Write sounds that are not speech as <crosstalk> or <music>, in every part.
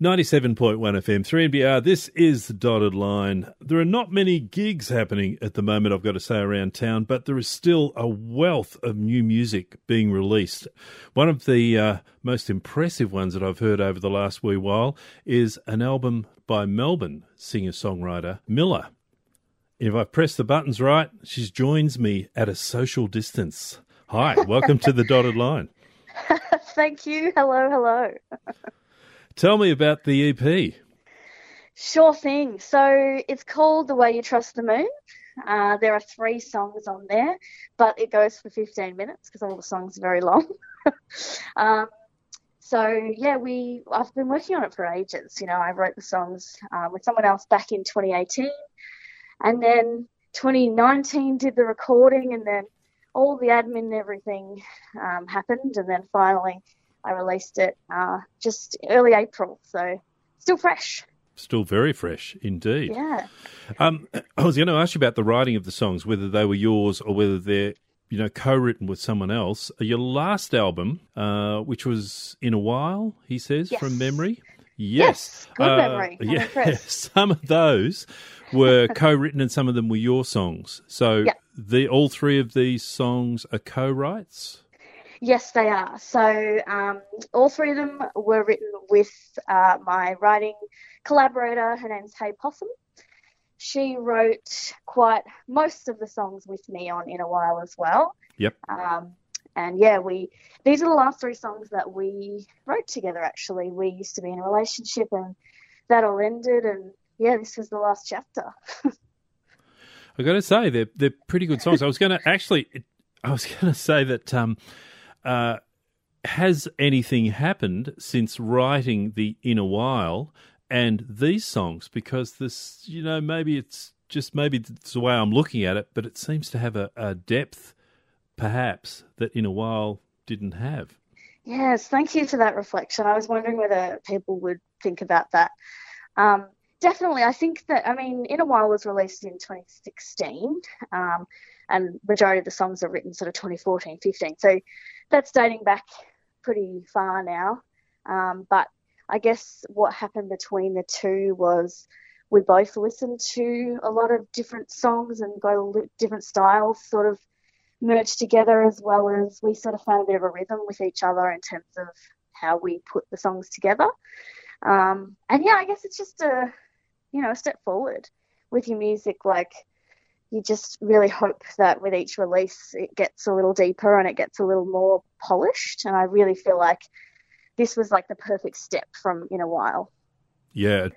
97.1 FM, 3MDR. This is the dotted line. There are not many gigs happening at the moment, I've got to say, around town, but there is still a wealth of new music being released. One of the uh, most impressive ones that I've heard over the last wee while is an album by Melbourne singer songwriter Miller. If I press the buttons right, she joins me at a social distance. Hi, welcome to the dotted line. <laughs> Thank you. Hello, hello. <laughs> Tell me about the EP. Sure thing. So it's called The Way You Trust the Moon. Uh, there are three songs on there, but it goes for 15 minutes because all the songs are very long. <laughs> um, so yeah, we I've been working on it for ages. You know, I wrote the songs um, with someone else back in 2018, and then 2019 did the recording, and then all the admin and everything um, happened, and then finally I released it uh, just early April, so still fresh. Still very fresh indeed. Yeah. Um, <clears throat> I was going to ask you about the writing of the songs, whether they were yours or whether they're you know co-written with someone else. Your last album, uh, which was in a while, he says yes. from memory. Yes, yes. good uh, memory. Yeah, <laughs> impressed. some of those were <laughs> co-written and some of them were your songs. So yeah. the all three of these songs are co-writes. Yes, they are. So um, all three of them were written with uh, my writing collaborator. Her name's Hay Possum. She wrote quite most of the songs with me on In a While as well. Yep. Um, and yeah, we these are the last three songs that we wrote together. Actually, we used to be in a relationship, and that all ended. And yeah, this was the last chapter. <laughs> I got to say they're they're pretty good songs. I was going to actually, I was going to say that um, uh, has anything happened since writing the In a While and these songs? Because this, you know, maybe it's just maybe it's the way I'm looking at it, but it seems to have a, a depth, perhaps, that In a While didn't have. Yes, thank you for that reflection. I was wondering whether people would think about that. Um, definitely, I think that, I mean, In a While was released in 2016. Um, and majority of the songs are written sort of 2014, 15. So that's dating back pretty far now. Um, but I guess what happened between the two was we both listened to a lot of different songs and got different styles sort of merged together as well as we sort of found a bit of a rhythm with each other in terms of how we put the songs together. Um, and yeah, I guess it's just a, you know, a step forward with your music. Like you just really hope that with each release it gets a little deeper and it gets a little more polished. And I really feel like this was like the perfect step from in a while. Yeah,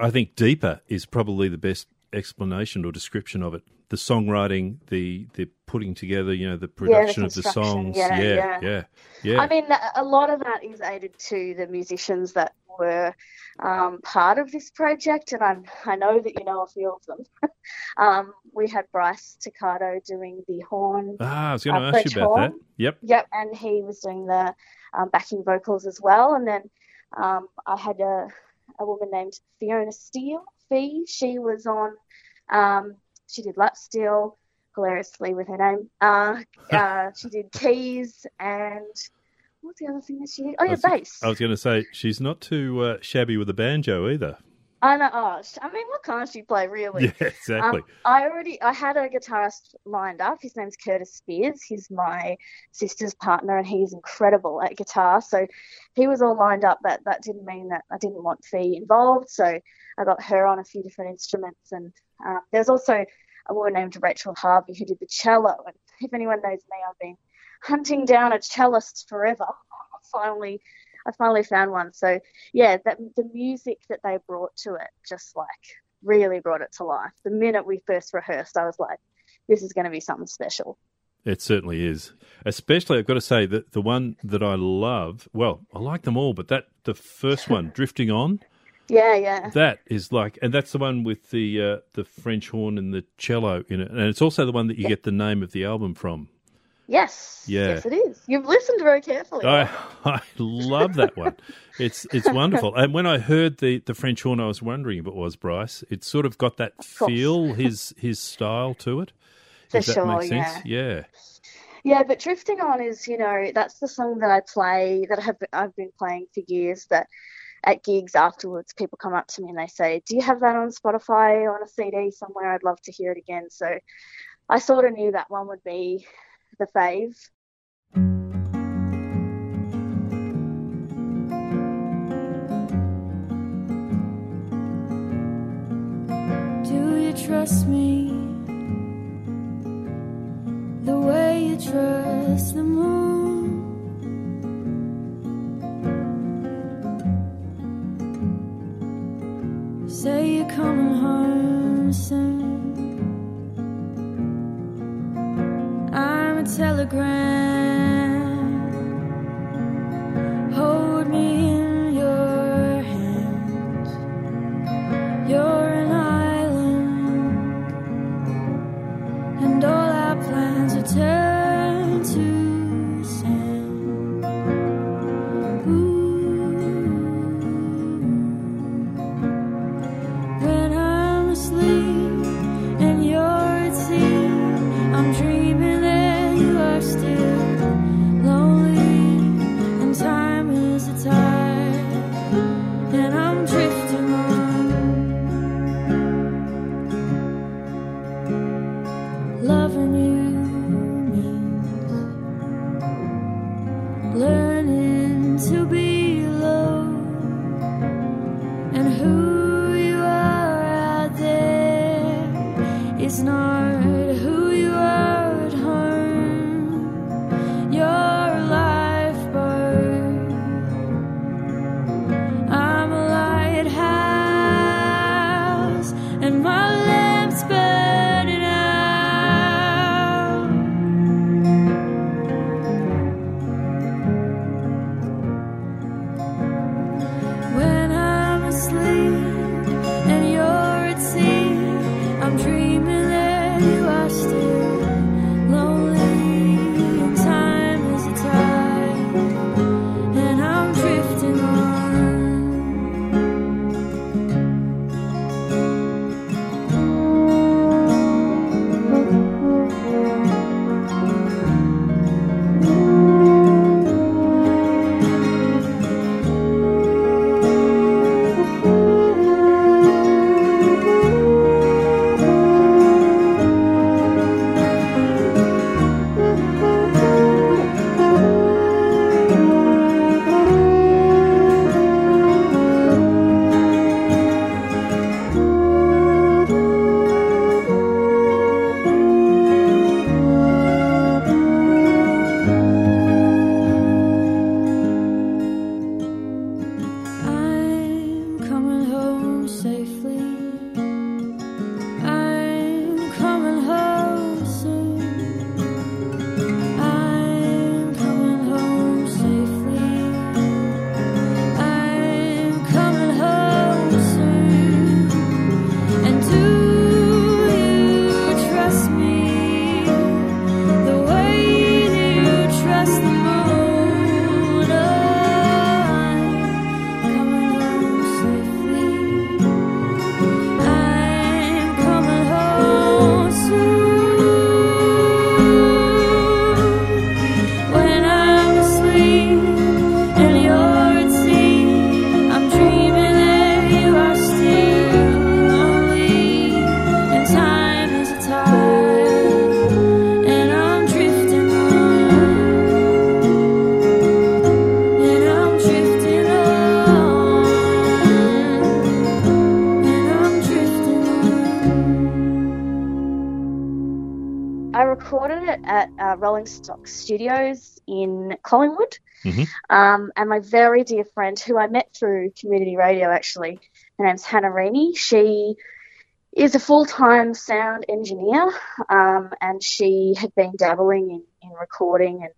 I think deeper is probably the best explanation or description of it. The songwriting, the the putting together, you know, the production yeah, the of the songs. Yeah yeah, yeah, yeah. I mean, a lot of that is aided to the musicians that were um, part of this project, and I'm, I know that you know a few of them. <laughs> um, we had Bryce Ticcardo doing the horn. Ah, I was going to uh, ask you about horn. that. Yep. Yep, and he was doing the um, backing vocals as well. And then um, I had a, a woman named Fiona Steele. Fee, she was on. Um, she did Lap Steel hilariously with her name. Uh, <laughs> uh, she did keys and what's the other thing that she did? Oh, yeah, bass. I was going to say she's not too uh, shabby with a banjo either. I know. Oh, I mean, what can't she play, really? <laughs> Yeah, exactly. Um, I already, I had a guitarist lined up. His name's Curtis Spears. He's my sister's partner, and he's incredible at guitar. So he was all lined up, but that didn't mean that I didn't want Fee involved. So I got her on a few different instruments, and uh, there's also a woman named Rachel Harvey who did the cello. And if anyone knows me, I've been hunting down a cellist forever. <laughs> finally, I finally found one. So yeah, that the music that they brought to it just like really brought it to life. The minute we first rehearsed, I was like, this is going to be something special. It certainly is. Especially, I've got to say that the one that I love, well, I like them all, but that the first <laughs> one, Drifting On. Yeah, yeah. That is like, and that's the one with the uh, the French horn and the cello in it, and it's also the one that you yeah. get the name of the album from. Yes. Yeah. Yes, it is. You've listened very carefully. I <laughs> I love that one. it's it's wonderful. And when I heard the the French horn, I was wondering if it was Bryce. It sort of got that feel, his his style to it. For if that sure. makes yeah. sense. Yeah. Yeah, but drifting on is, you know, that's the song that I play that I have I've been playing for years. That at gigs afterwards, people come up to me and they say, "Do you have that on Spotify on a CD somewhere? I'd love to hear it again." So I sort of knew that one would be the fave. Do you trust me the way you trust the moon? Telegram. Learning Rolling Stock Studios in Collingwood. Mhm. Um, and my very dear friend, who I met through community radio actually, her name's Hannah Reaney. She is a full time sound engineer, um, and she had been dabbling in, in recording and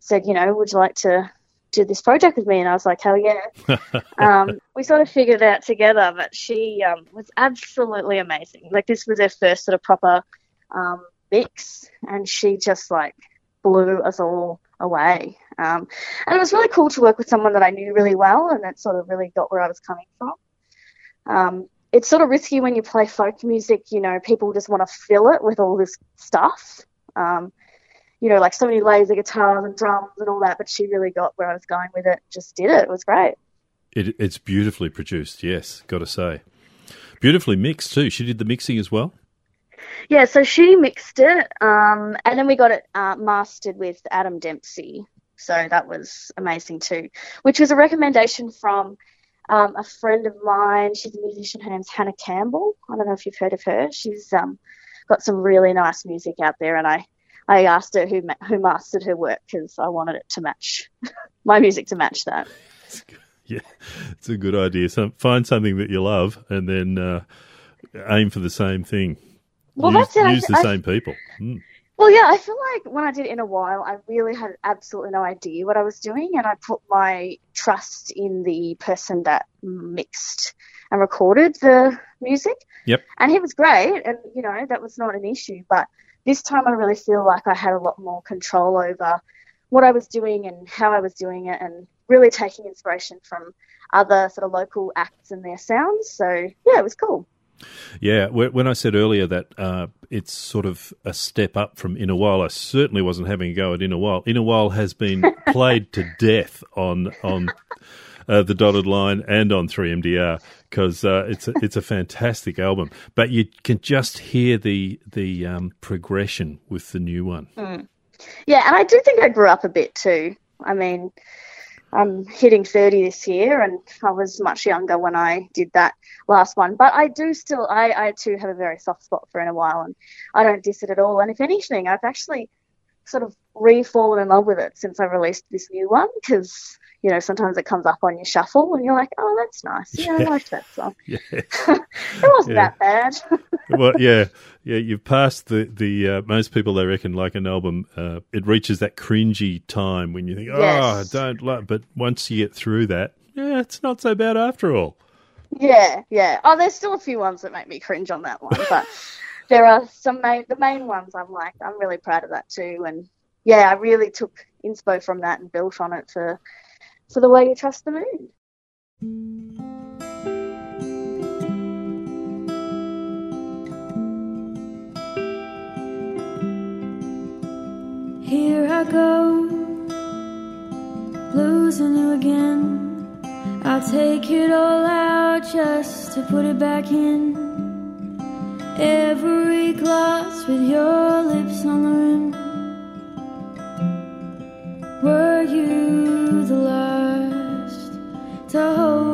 said, you know, would you like to do this project with me? And I was like, hell yeah. <laughs> um, we sort of figured it out together, but she um, was absolutely amazing. Like, this was her first sort of proper um, mix, and she just like blew us all away. Um, and it was really cool to work with someone that I knew really well, and that sort of really got where I was coming from. Um, it's sort of risky when you play folk music, you know, people just want to fill it with all this stuff. Um, you know, like so many laser guitars and drums and all that, but she really got where I was going with it, just did it. It was great. It, it's beautifully produced, yes, got to say. Beautifully mixed too. She did the mixing as well. Yeah, so she mixed it, um, and then we got it uh, mastered with Adam Dempsey. So that was amazing too, which was a recommendation from um, a friend of mine. She's a musician. Her name's Hannah Campbell. I don't know if you've heard of her. She's um, got some really nice music out there, and I, I asked her who ma- who mastered her work because I wanted it to match <laughs> my music to match that. Yeah, it's a good idea. So find something that you love and then uh, aim for the same thing. Well, use, that's it. I- use the I- same people. Mm. Well, yeah, I feel like when I did it in a while, I really had absolutely no idea what I was doing, and I put my trust in the person that mixed and recorded the music. Yep. And he was great, and you know that was not an issue. But this time, I really feel like I had a lot more control over what I was doing and how I was doing it, and really taking inspiration from other sort of local acts and their sounds. So yeah, it was cool. Yeah, when I said earlier that uh, it's sort of a step up from In a While, I certainly wasn't having a go at In a While. In a While has been <laughs> played to death on on uh, the Dotted Line and on 3MDR because uh, it's a, it's a fantastic album. But you can just hear the the um, progression with the new one. Yeah, and I do think I grew up a bit too. I mean, I'm hitting 30 this year, and I was much younger when I did that last one. But I do still, I, I too have a very soft spot for in a while, and I don't diss it at all. And if anything, I've actually sort of re-fallen in love with it since I released this new one because you know sometimes it comes up on your shuffle and you're like, oh, that's nice. Yeah, I liked that song. <laughs> Yeah. <laughs> It wasn't Yeah. that bad. <laughs> well, yeah, yeah. You've passed the the uh, most people. They reckon like an album, uh, it reaches that cringy time when you think, oh, Yes. I don't like. But once you get through that, yeah, it's not so bad after all. Yeah, yeah. Oh, there's still a few ones that make me cringe on that one, but there are some main, the main ones. I'm like, I'm really proud of that too, and yeah, I really took inspo from that and built on it for for the way you trust the moon. Here I go, losing you again. I'll take it all out just to put it back in. Every glass with your lips on the rim. Were you the last to hold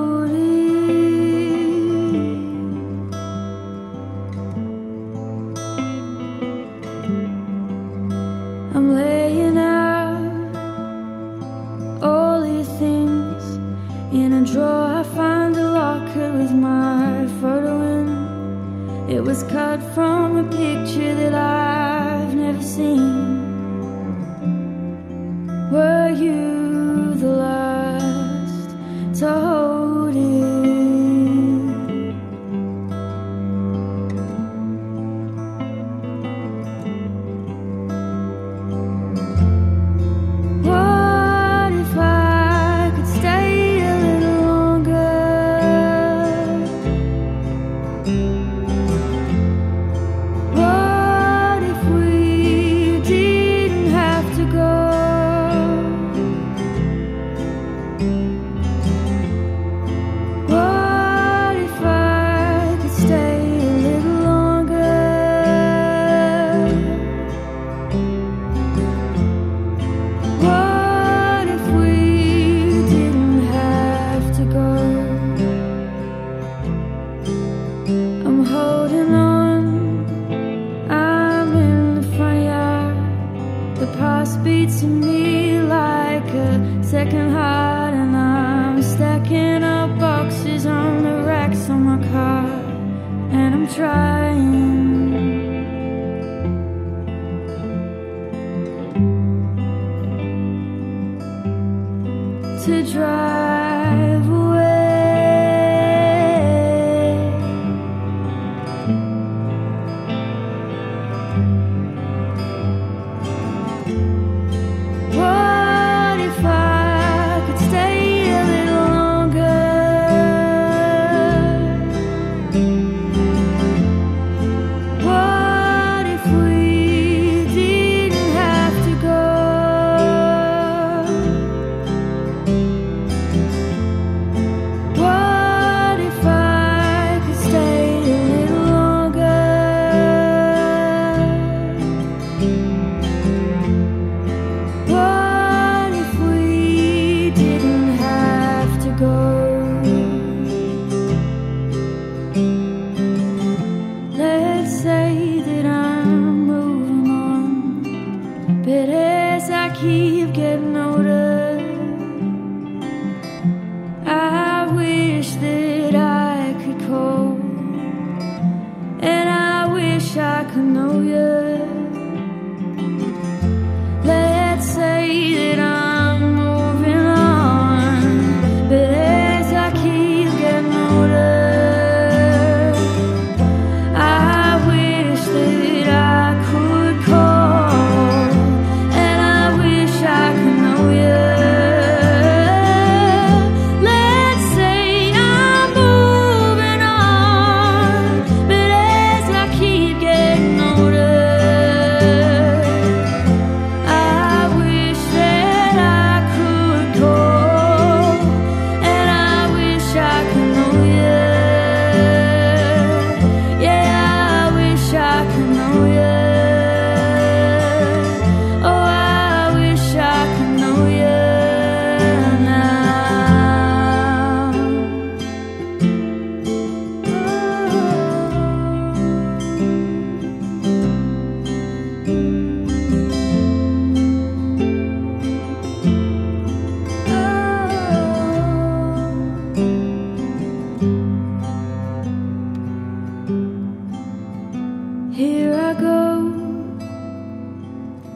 to drive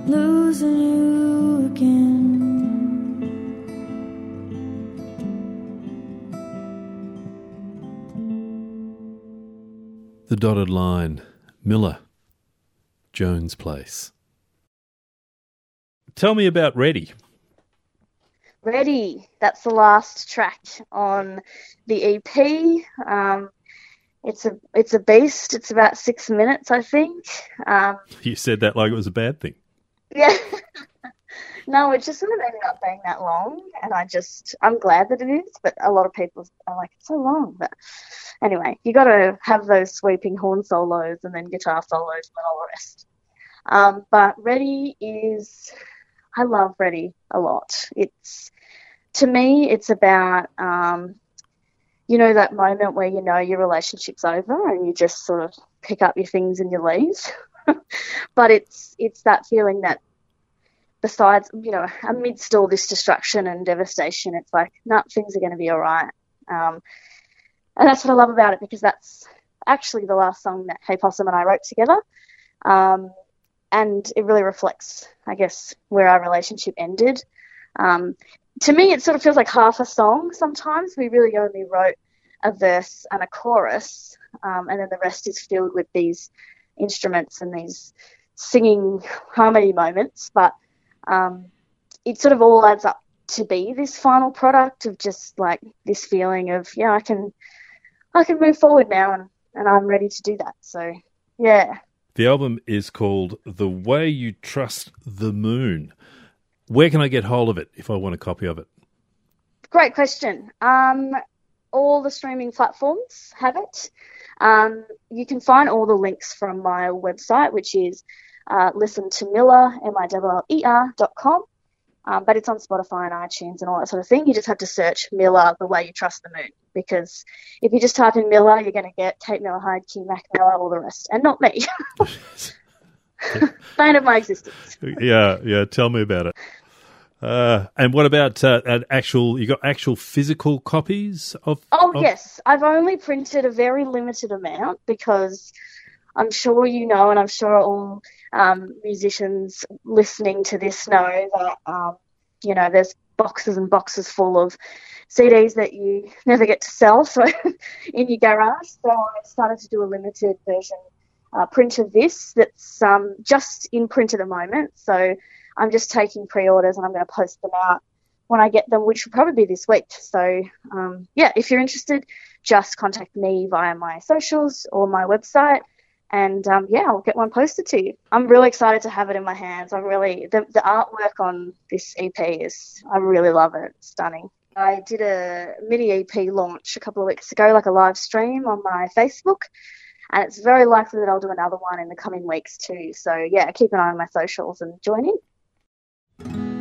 losing you again. The dotted line, Miller, Jones Place. Tell me about Ready. Ready, that's the last track on the EP. Um, it's a it's a beast. It's about six minutes, I think. Um, <laughs> you said that like it was a bad thing yeah. <laughs> no, it just sort of ended up being that long, and I just I'm glad that it is. But a lot of people are like it's so long. But anyway, you got to have those sweeping horn solos and then guitar solos and all the rest. Um, but Ready is I love Ready a lot. It's to me, it's about um, you know that moment where you know your relationship's over and you just sort of pick up your things and you leave. <laughs> but it's it's that feeling that besides you know amidst all this destruction and devastation, it's like things are going to be all right. Um, and that's what I love about it because that's actually the last song that Hey Possum and I wrote together. Um, and it really reflects, I guess, where our relationship ended. Um, to me, it sort of feels like half a song sometimes. We really only wrote a verse and a chorus, um, and then the rest is filled with these instruments and these singing harmony moments. But um, it sort of all adds up to be this final product of just like this feeling of yeah, I can, I can move forward now, and, and I'm ready to do that. So yeah. The album is called The Way You Trust the Moon. Where can I get hold of it if I want a copy of it? Great question. Um, all the streaming platforms have it. Um, you can find all the links from my website, which is uh, listen to Miller, M-I-L-L-E-R dot com. Um, but it's on Spotify and iTunes and all that sort of thing. You just have to search Miller, the way you trust the moon. Because if you just type in Miller, you're going to get Kate Miller Heidke, Q Mac Miller, all the rest. And not me. <laughs> Fan of my existence. yeah, yeah. Tell me about it. Uh, and what about uh, an actual? You got actual physical copies of? Oh of- yes, I've only printed a very limited amount because I'm sure you know, and I'm sure all um, musicians listening to this know that um, you know there's boxes and boxes full of CDs that you <laughs> never get to sell, so <laughs> in your garage. So I started to do a limited version uh, print of this that's um, just in print at the moment. So I'm just taking pre-orders and I'm going to post them out when I get them, which will probably be this week. So um, yeah, if you're interested, just contact me via my socials or my website. And um, yeah, I'll get one posted to you. I'm really excited to have it in my hands. I'm really the, the artwork on this EP is I really love it. Stunning. I did a mini EP launch a couple of weeks ago, like a live stream on my Facebook, and it's very likely that I'll do another one in the coming weeks too. So yeah, keep an eye on my socials and join in. Got